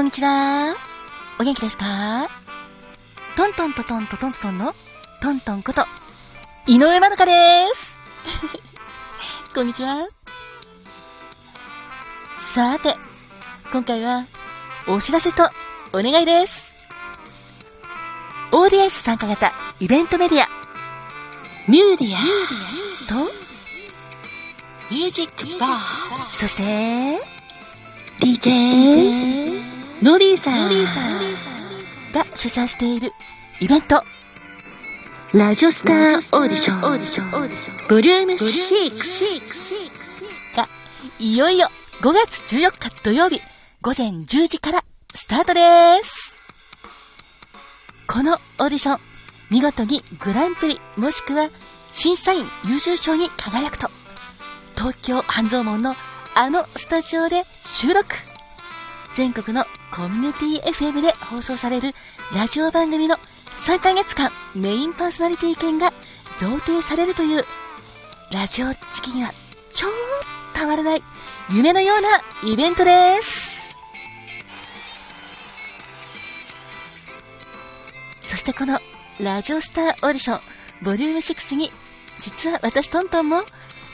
こんにちは。お元気ですか？トントントトントトントトンのトントンこと、井上まどかです。こんにちは。さて、今回はお知らせとお願いです。ODS 参加型イベントメディア、ミューディアと、ミュージックバー、そして、DJ、ノリーさんが主催しているイベント、ラジオスターオーディション、オーディション、ボリューム6が、いよいよ5月14日土曜日午前10時からスタートです。このオーディション、見事にグランプリもしくは審査員優秀賞に輝くと、東京半蔵門のあのスタジオで収録。全国のコミュニティ FM で放送されるラジオ番組の3ヶ月間メインパーソナリティ権が贈呈されるというラジオ好きには超たまらない夢のようなイベントです。そしてこのラジオスターオーディションボリューム6に実は私トントンも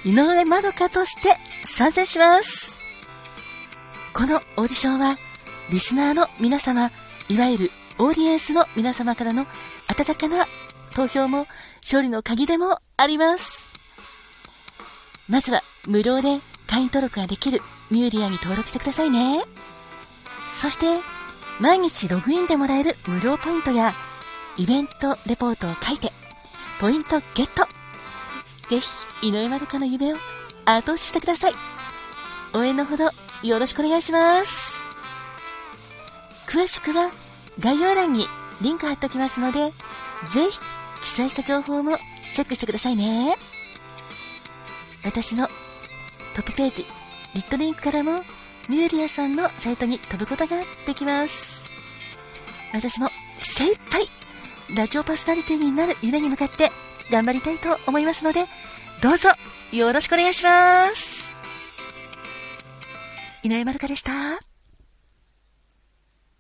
井上まどかとして参戦します。このオーディションは、リスナーの皆様、いわゆるオーディエンスの皆様からの温かな投票も勝利の鍵でもあります。まずは無料で会員登録ができるミューディアに登録してくださいね。そして、毎日ログインでもらえる無料ポイントや、イベントレポートを書いて、ポイントゲットぜひ、井上まどかの夢を後押ししてください。応援のほどよろしくお願いします。詳しくは概要欄にリンク貼っておきますので、ぜひ記載した情報もチェックしてくださいね。私のトップページ、リットリンクからもミューリアさんのサイトに飛ぶことができます。私も精一杯ラジオパーソナリティになる夢に向かって頑張りたいと思いますので、どうぞよろしくお願いします。井上まるかでした。